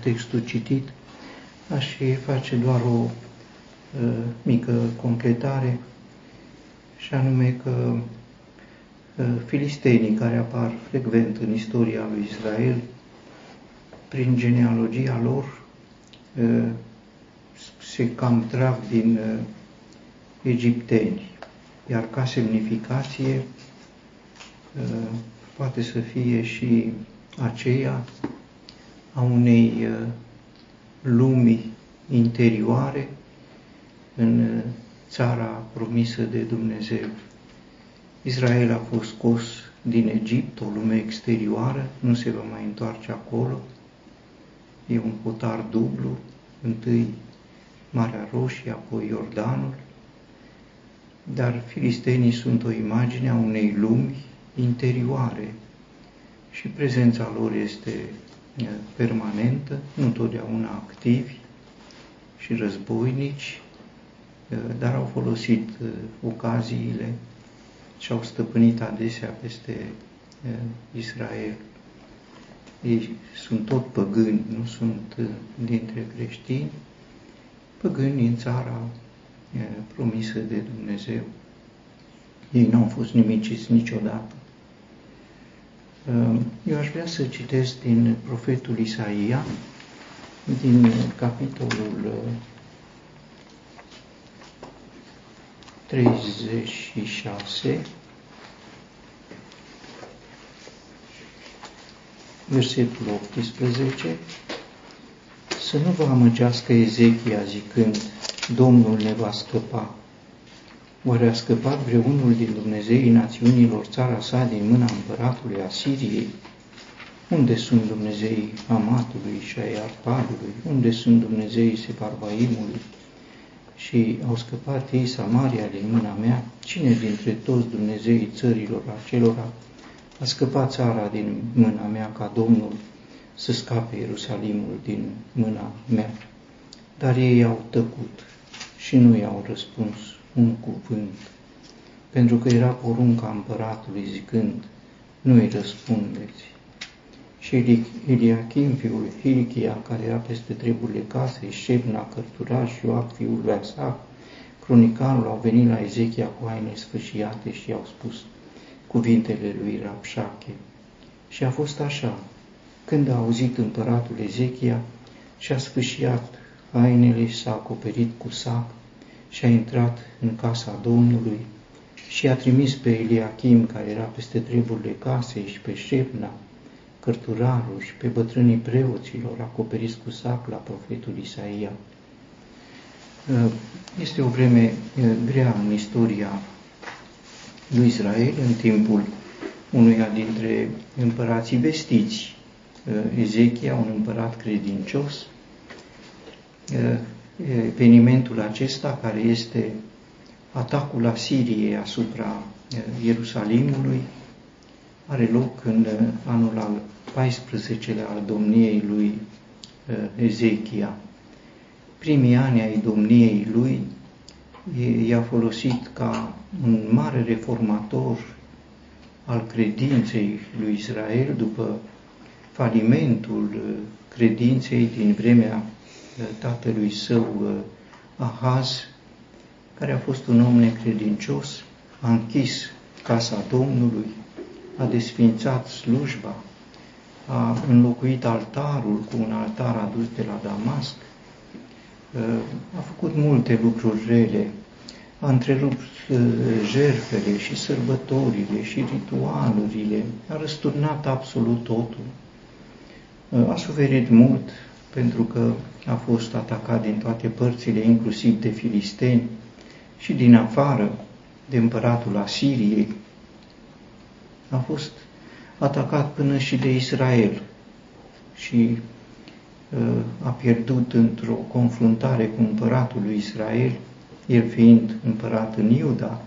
textul citit, aș face doar o uh, mică completare, și anume că uh, filistenii care apar frecvent în istoria lui Israel, prin genealogia lor, uh, se cam trag din uh, egipteni, iar ca semnificație uh, poate să fie și aceea a unei uh, lumi interioare în uh, țara promisă de Dumnezeu. Israel a fost scos din Egipt, o lume exterioară, nu se va mai întoarce acolo. E un potar dublu, întâi Marea Roșie, apoi Iordanul, dar filistenii sunt o imagine a unei lumi interioare și prezența lor este permanentă, nu totdeauna activi și războinici, dar au folosit ocaziile și au stăpânit adesea peste Israel. Ei sunt tot păgâni, nu sunt dintre creștini, păgâni în țara promisă de Dumnezeu. Ei nu au fost nimiciți niciodată. Eu aș vrea să citesc din profetul Isaia, din capitolul 36, versetul 18, să nu vă amăgească Ezechia zicând, Domnul ne va scăpa. Oare a scăpat vreunul din Dumnezeii națiunilor țara sa din mâna împăratului Asiriei? Unde sunt Dumnezeii Amatului și ai Arpadului? Unde sunt Dumnezeii Separvaimului? Și au scăpat ei Samaria din mâna mea? Cine dintre toți Dumnezeii țărilor acelora a scăpat țara din mâna mea ca Domnul să scape Ierusalimul din mâna mea? Dar ei au tăcut și nu i-au răspuns un cuvânt, pentru că era porunca împăratului zicând, nu-i răspundeți. Și Eliachim, fiul Hilchia, care era peste treburile casei, Șebna, cărturaș, Ioab, fiul lui Asaf, cronicarul, au venit la Ezechia cu haine sfâșiate și i-au spus cuvintele lui Rapșache. Și a fost așa, când a auzit împăratul Ezechia, și-a sfâșiat hainele și s-a acoperit cu sac și a intrat în casa Domnului și a trimis pe Eliachim, care era peste treburile casei, și pe Șepna, cărturarul și pe bătrânii preoților acoperiți cu sac la profetul Isaia. Este o vreme grea în istoria lui Israel, în timpul unuia dintre împărații vestiți, Ezechia, un împărat credincios, evenimentul acesta, care este atacul Asiriei asupra Ierusalimului, are loc în anul al 14-lea al domniei lui Ezechia. Primii ani ai domniei lui i-a folosit ca un mare reformator al credinței lui Israel după falimentul credinței din vremea tatălui său uh, Ahaz, care a fost un om necredincios, a închis casa Domnului, a desfințat slujba, a înlocuit altarul cu un altar adus de la Damasc, uh, a făcut multe lucruri rele, a întrerupt uh, jertfele și sărbătorile și ritualurile, a răsturnat absolut totul. A suferit mult pentru că a fost atacat din toate părțile, inclusiv de filisteni și din afară de împăratul Asiriei. A fost atacat până și de Israel și uh, a pierdut într-o confruntare cu împăratul lui Israel, el fiind împărat în Iuda,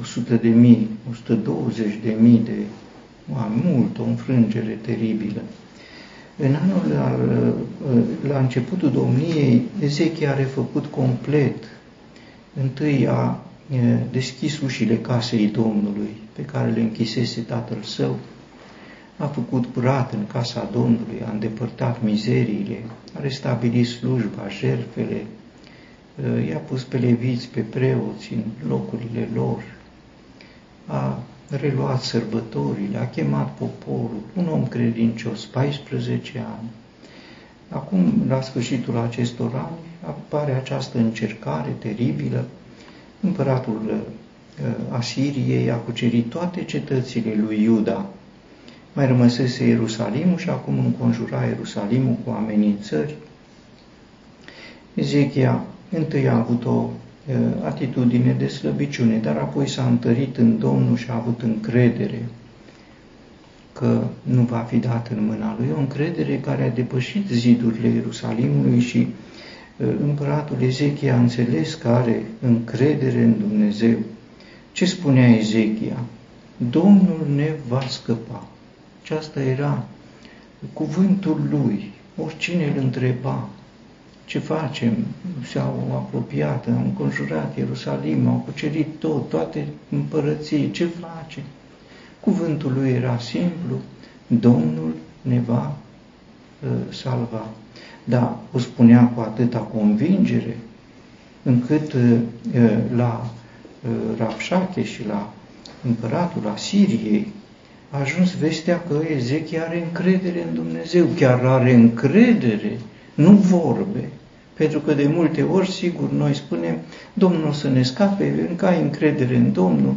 100 de mii, 120 de mii de oameni, mult, o înfrângere teribilă. În anul, al, la începutul domniei, Ezechia a refăcut complet. Întâi a deschis ușile casei Domnului, pe care le închisese tatăl său, a făcut curat în casa Domnului, a îndepărtat mizeriile, a restabilit slujba, jertfele, i-a pus pe leviți, pe preoți în locurile lor, a reluat sărbătorile, a chemat poporul, un om credincios, 14 ani. Acum, la sfârșitul acestor ani, apare această încercare teribilă. Împăratul uh, Asiriei a cucerit toate cetățile lui Iuda. Mai rămăsese Ierusalimul și acum înconjura Ierusalimul cu amenințări. Ezechia întâi a avut o atitudine de slăbiciune, dar apoi s-a întărit în Domnul și a avut încredere că nu va fi dat în mâna lui, o încredere care a depășit zidurile Ierusalimului și împăratul Ezechia a înțeles că are încredere în Dumnezeu. Ce spunea Ezechia? Domnul ne va scăpa. Și asta era cuvântul lui. Oricine îl întreba, ce facem? S-au apropiat, au înconjurat Ierusalim, au cucerit tot, toate împărății, ce facem? Cuvântul lui era simplu, Domnul ne va uh, salva. Dar o spunea cu atâta convingere, încât uh, uh la uh, Rapșache și la împăratul Asiriei a ajuns vestea că Ezechia are încredere în Dumnezeu, chiar are încredere, nu vorbe, pentru că de multe ori, sigur, noi spunem, Domnul o să ne scape, încă ai încredere în Domnul,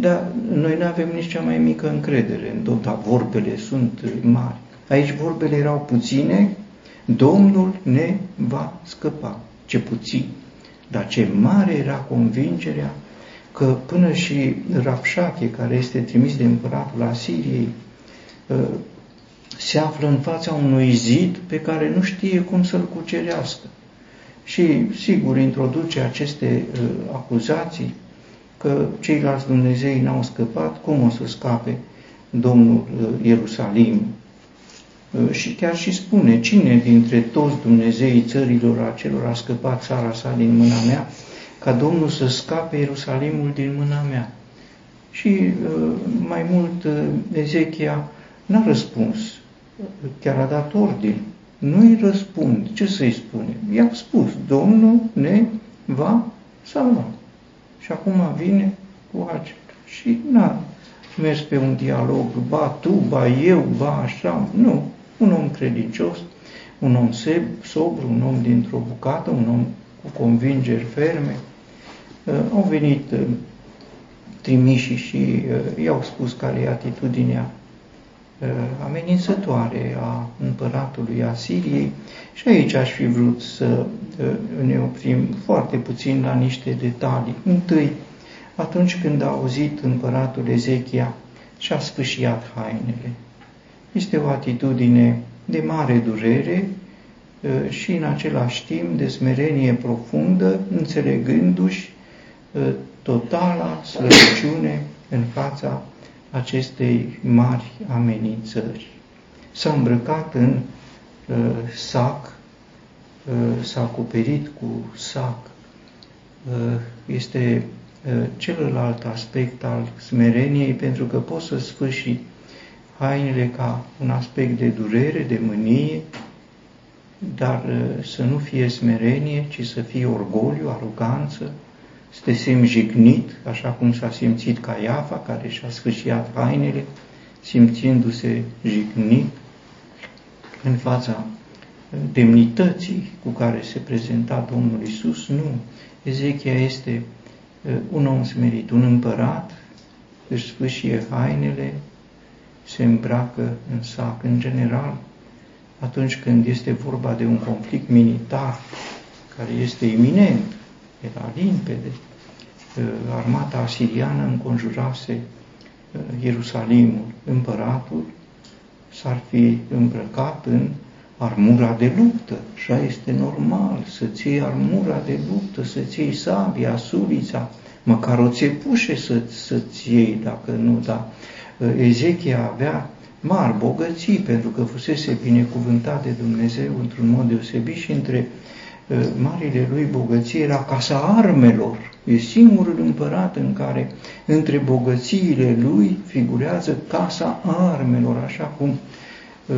dar noi nu avem nici cea mai mică încredere în Domnul, dar vorbele sunt mari. Aici vorbele erau puține, Domnul ne va scăpa. Ce puțin. Dar ce mare era convingerea că până și Rapșache, care este trimis de împăratul Asiriei, ă, se află în fața unui zid pe care nu știe cum să-l cucerească și, sigur, introduce aceste uh, acuzații că ceilalți Dumnezei n-au scăpat, cum o să scape Domnul uh, Ierusalim? Uh, și chiar și spune, cine dintre toți Dumnezeii țărilor acelor a scăpat țara sa din mâna mea, ca Domnul să scape Ierusalimul din mâna mea? Și uh, mai mult uh, Ezechia n-a răspuns, chiar a dat ordin nu-i răspund. Ce să-i spune? I-am spus, Domnul ne va salva. Și acum vine cu acest. Și n-a mers pe un dialog, ba tu, ba eu, ba așa. Nu. Un om credincios, un om seb, sobru, un om dintr-o bucată, un om cu convingeri ferme. Uh, au venit uh, trimișii și uh, i-au spus care e atitudinea Uh, amenințătoare a împăratului Asiriei și aici aș fi vrut să uh, ne oprim foarte puțin la niște detalii. Întâi, atunci când a auzit împăratul Ezechia și-a sfâșiat hainele. Este o atitudine de mare durere uh, și în același timp de smerenie profundă, înțelegându-și totala slăbiciune în fața acestei mari amenințări. S-a îmbrăcat în uh, sac, uh, s-a acoperit cu sac. Uh, este uh, celălalt aspect al smereniei, pentru că poți să sfârși hainele ca un aspect de durere, de mânie, dar uh, să nu fie smerenie, ci să fie orgoliu, aroganță, să te simți jignit, așa cum s-a simțit Caiafa, care și-a sfârșiat hainele, simțindu-se jignit în fața demnității cu care se prezenta Domnul Isus. Nu. Ezechia este uh, un om smerit, un împărat, își sfârșie hainele, se îmbracă în sac. În general, atunci când este vorba de un conflict militar care este iminent, era limpede. Armata asiriană înconjurase uh, Ierusalimul. Împăratul s-ar fi îmbrăcat în armura de luptă. Așa este normal, să-ți iei armura de luptă, să-ți iei sabia, sulița, măcar o țepușe să, să-ți iei, dacă nu, da. Uh, Ezechia avea mari bogății, pentru că fusese binecuvântat de Dumnezeu într-un mod deosebit și între marile lui bogăție era casa armelor. E singurul împărat în care între bogățiile lui figurează casa armelor, așa cum uh,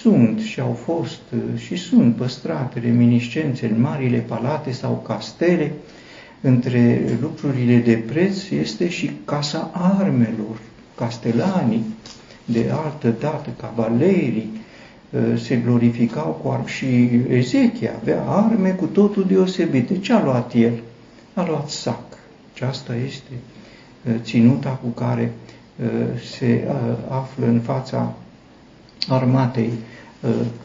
sunt și au fost uh, și sunt păstrate reminiscențe în marile palate sau castele, între lucrurile de preț este și casa armelor, castelanii de altă dată, cavalerii, uh, se glorificau cu arme și Ezechia avea arme cu totul deosebite. Ce a luat el? A luat sac. Și asta este uh, ținuta cu care se află în fața armatei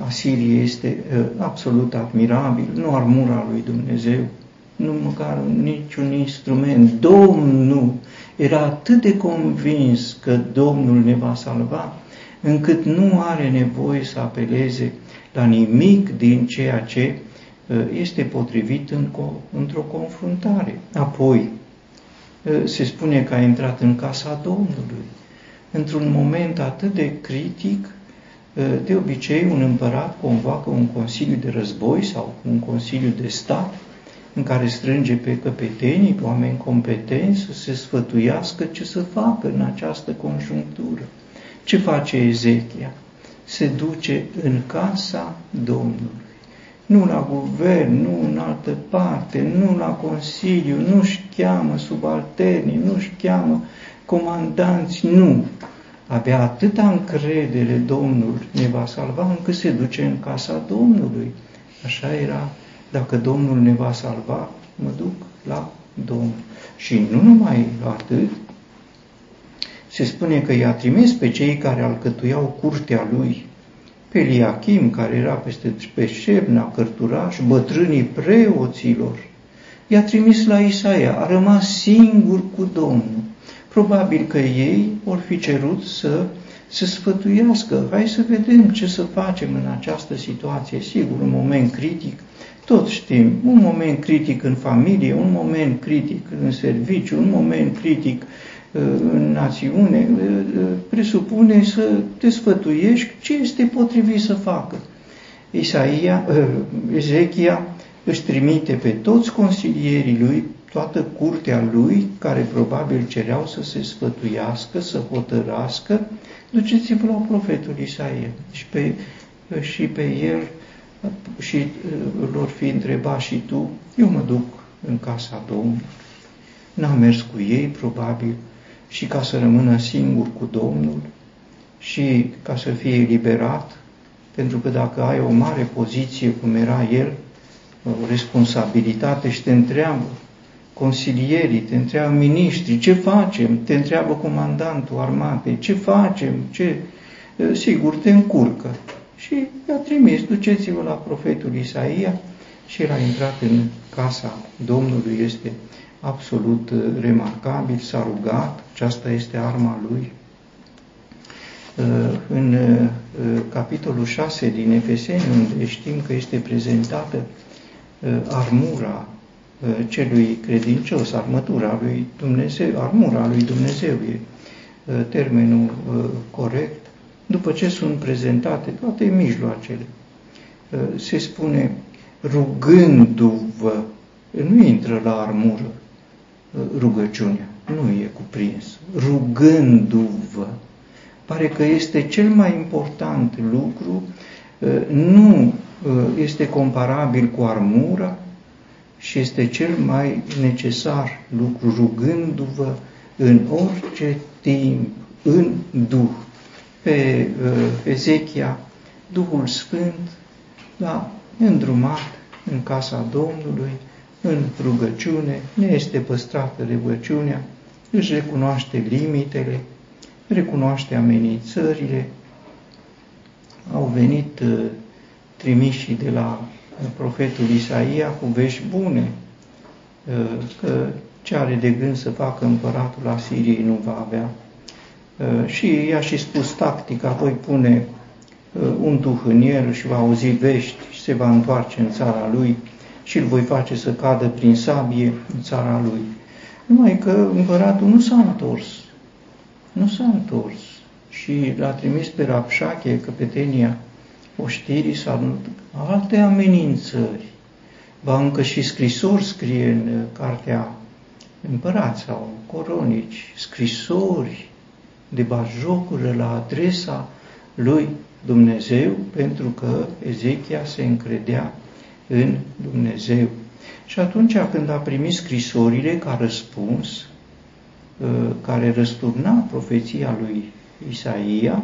Asiriei este absolut admirabil, nu armura lui Dumnezeu, nu măcar niciun instrument. Domnul era atât de convins că Domnul ne va salva, încât nu are nevoie să apeleze la nimic din ceea ce este potrivit în, într-o confruntare. Apoi, se spune că a intrat în casa Domnului, într-un moment atât de critic, de obicei, un împărat convoacă un consiliu de război sau un consiliu de stat în care strânge pe căpetenii, pe oameni competenți, să se sfătuiască ce să facă în această conjunctură. Ce face Ezechia? Se duce în casa Domnului. Nu la guvern, nu în altă parte, nu la consiliu, nu-și cheamă subalternii, nu-și cheamă comandanți, nu avea atâta încredere Domnul ne va salva încât se duce în casa Domnului. Așa era, dacă Domnul ne va salva, mă duc la Domnul. Și nu numai atât, se spune că i-a trimis pe cei care alcătuiau curtea lui, pe Liachim, care era peste pe Șebna, cărturaș, bătrânii preoților, i-a trimis la Isaia, a rămas singur cu Domnul. Probabil că ei vor fi cerut să se sfătuiască, hai să vedem ce să facem în această situație. Sigur, un moment critic, tot știm, un moment critic în familie, un moment critic în serviciu, un moment critic uh, în națiune, uh, uh, presupune să te sfătuiești ce este potrivit să facă. Isaia, Ezechia își trimite pe toți consilierii lui toată curtea lui, care probabil cereau să se sfătuiască, să hotărască, duceți-vă la profetul Isaia și pe, și pe el și uh, lor fi întrebat și tu, eu mă duc în casa Domnului. N-am mers cu ei, probabil, și ca să rămână singur cu Domnul și ca să fie eliberat, pentru că dacă ai o mare poziție, cum era el, o responsabilitate și te întreabă, consilierii, te întreabă miniștrii, ce facem? Te întreabă comandantul armatei, ce facem? Ce? Sigur, te încurcă. Și i-a trimis, duceți-vă la profetul Isaia și el a intrat în casa Domnului, este absolut remarcabil, s-a rugat, aceasta este arma lui. În capitolul 6 din Efeseni, unde știm că este prezentată armura Uh, celui credincios, armătura lui Dumnezeu, armura lui Dumnezeu e uh, termenul uh, corect, după ce sunt prezentate toate mijloacele, se spune rugându-vă, nu intră la armură rugăciunea, nu e cuprins, rugându-vă. Pare că este cel mai important lucru, nu este comparabil cu armura, și este cel mai necesar lucru, rugându-vă în orice timp, în Duh. Pe uh, Ezechia, Duhul Sfânt l-a îndrumat în casa Domnului, în rugăciune, ne este păstrată rugăciunea, își recunoaște limitele, recunoaște amenințările. Au venit uh, trimișii de la profetul Isaia cu vești bune, ă, că ce are de gând să facă împăratul Asiriei nu va avea. Ă, și i-a și spus tactic, apoi pune ă, un duh în el și va auzi vești și se va întoarce în țara lui și îl voi face să cadă prin sabie în țara lui. Numai că împăratul nu s-a întors. Nu s-a întors. Și l-a trimis pe Rapșache, căpetenia oștirii sau alte amenințări. ba încă și scrisori scrie în cartea împărați sau coronici, scrisori de bajocură la adresa lui Dumnezeu, pentru că Ezechia se încredea în Dumnezeu. Și atunci când a primit scrisorile ca răspuns, ă, care răsturna profeția lui Isaia,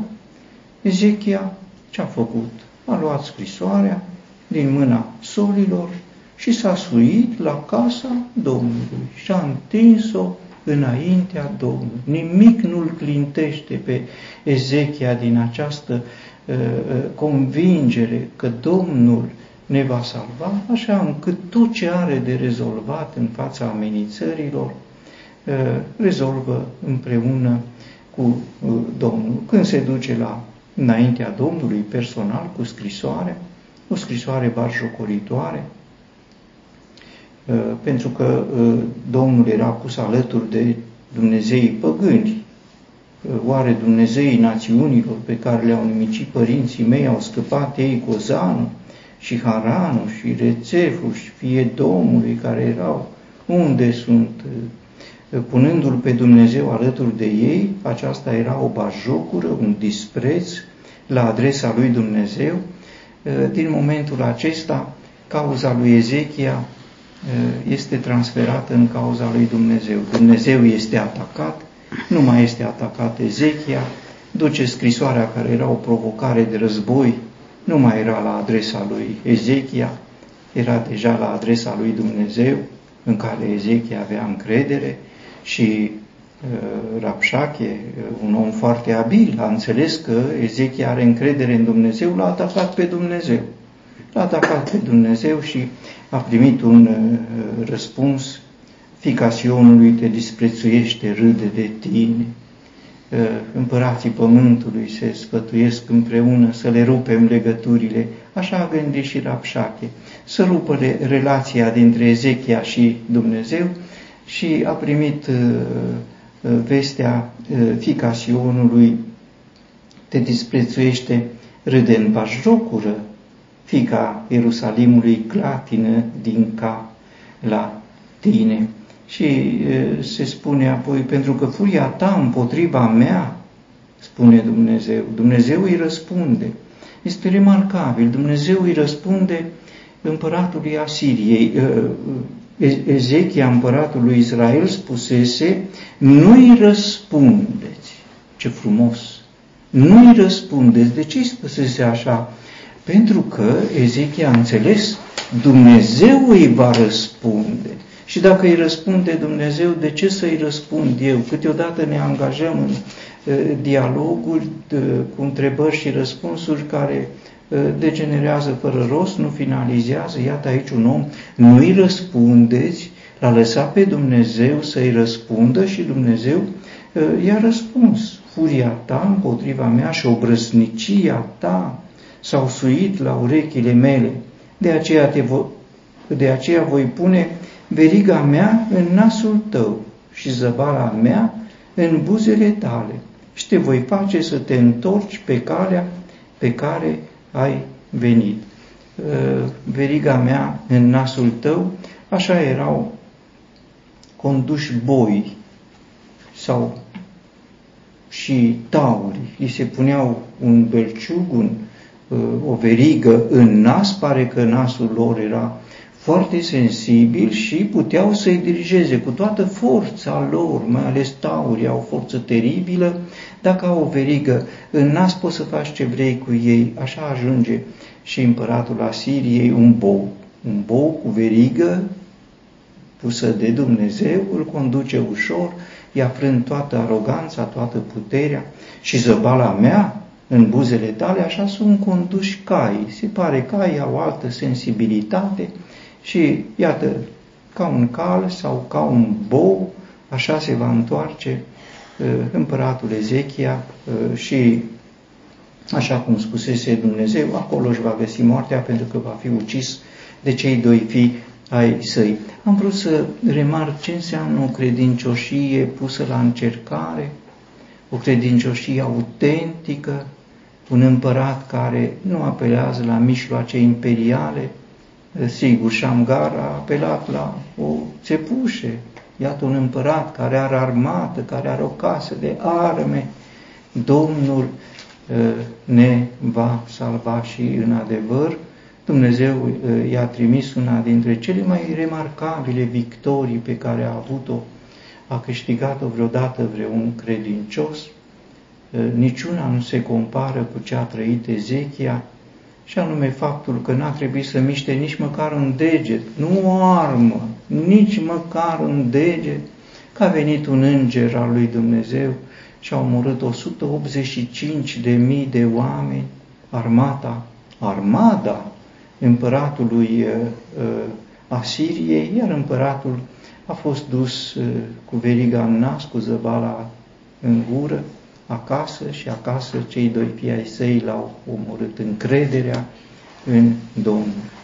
Ezechia ce a făcut? A luat scrisoarea din mâna solilor și s-a suit la casa Domnului și a întins-o înaintea Domnului. Nimic nu-l clintește pe Ezechia din această uh, uh, convingere că Domnul ne va salva, așa încât tot ce are de rezolvat în fața amenințărilor, uh, rezolvă împreună cu uh, Domnul. Când se duce la înaintea Domnului personal cu scrisoare, o scrisoare barjocoritoare, uh, pentru că uh, Domnul era pus alături de Dumnezeii păgâni. Uh, oare Dumnezeii națiunilor pe care le-au nimicit părinții mei au scăpat ei Gozanul și Haranul și Rețeful și fie Domnului care erau? Unde sunt? Punându-L pe Dumnezeu alături de ei, aceasta era o bajocură, un dispreț la adresa lui Dumnezeu, Eh, din momentul acesta, cauza lui Ezechia eh, este transferată în cauza lui Dumnezeu. Dumnezeu este atacat, nu mai este atacat Ezechia, duce scrisoarea care era o provocare de război, nu mai era la adresa lui Ezechia, era deja la adresa lui Dumnezeu, în care Ezechia avea încredere și Uh, Rapșache, uh, un om foarte abil, a înțeles că Ezechia are încredere în Dumnezeu, l-a atacat pe Dumnezeu. L-a atacat pe Dumnezeu și a primit un uh, răspuns, fica Sionului te disprețuiește, râde de tine. Împărații pământului se sfătuiesc împreună să le rupem legăturile, așa a gândit și Rapșache, să rupă relația dintre Ezechia și Dumnezeu și a primit Uh, vestea uh, fica Sionului te disprețuiește, râde în bajocură, fica Ierusalimului clatină din ca la tine. Și uh, se spune apoi, pentru că furia ta împotriva mea, spune Dumnezeu, Dumnezeu îi răspunde. Este remarcabil, Dumnezeu îi răspunde împăratului Asiriei, Ezechia, împăratul lui Israel, spusese, nu-i răspundeți. Ce frumos! Nu-i răspundeți. De ce îi spusese așa? Pentru că Ezechia a înțeles, Dumnezeu îi va răspunde. Și dacă îi răspunde Dumnezeu, de ce să-i răspund eu? Câteodată ne angajăm în uh, dialoguri uh, cu întrebări și răspunsuri care Uh, degenerează fără rost, nu finalizează, iată aici un om, nu-i răspundeți, l-a lăsat pe Dumnezeu să-i răspundă și Dumnezeu uh, i-a răspuns. Furia ta împotriva mea și obrăznicia ta s-au suit la urechile mele, de aceea, te vo- de aceea voi pune veriga mea în nasul tău și zăbala mea în buzele tale și te voi face să te întorci pe calea pe care ai venit. Uh, veriga mea în nasul tău, așa erau conduși boi sau și tauri. Li se puneau un belciug, un, uh, o verigă în nas, pare că nasul lor era foarte sensibil și puteau să-i dirigeze cu toată forța lor, mai ales taurii au o forță teribilă, dacă au o verigă în nas poți să faci ce vrei cu ei, așa ajunge și împăratul Asiriei un bou, un bou cu verigă pusă de Dumnezeu, îl conduce ușor, i-a frânt toată aroganța, toată puterea și zăbala mea în buzele tale, așa sunt conduși cai. Se pare că ai au altă sensibilitate, și iată, ca un cal sau ca un bou, așa se va întoarce uh, împăratul Ezechia uh, și așa cum spusese Dumnezeu, acolo își va găsi moartea pentru că va fi ucis de cei doi fii ai săi. Am vrut să remarc ce înseamnă o credincioșie pusă la încercare, o credincioșie autentică, un împărat care nu apelează la mijloace imperiale, Sigur, Shamgar a apelat la o țepușe, iată un împărat care are armată, care are o casă de arme, Domnul ne va salva și în adevăr. Dumnezeu i-a trimis una dintre cele mai remarcabile victorii pe care a avut-o, a câștigat-o vreodată vreun credincios. Niciuna nu se compară cu ce a trăit Ezechia, și anume faptul că n-a trebuit să miște nici măcar un deget, nu o armă, nici măcar un deget, că a venit un înger al lui Dumnezeu și a omorât 185 de mii de oameni, armata, armada împăratului uh, uh, Asiriei, iar împăratul a fost dus uh, cu veriga în nas, cu zăvala în gură, acasă și acasă cei doi fii ai săi l-au omorât încrederea în Domnul.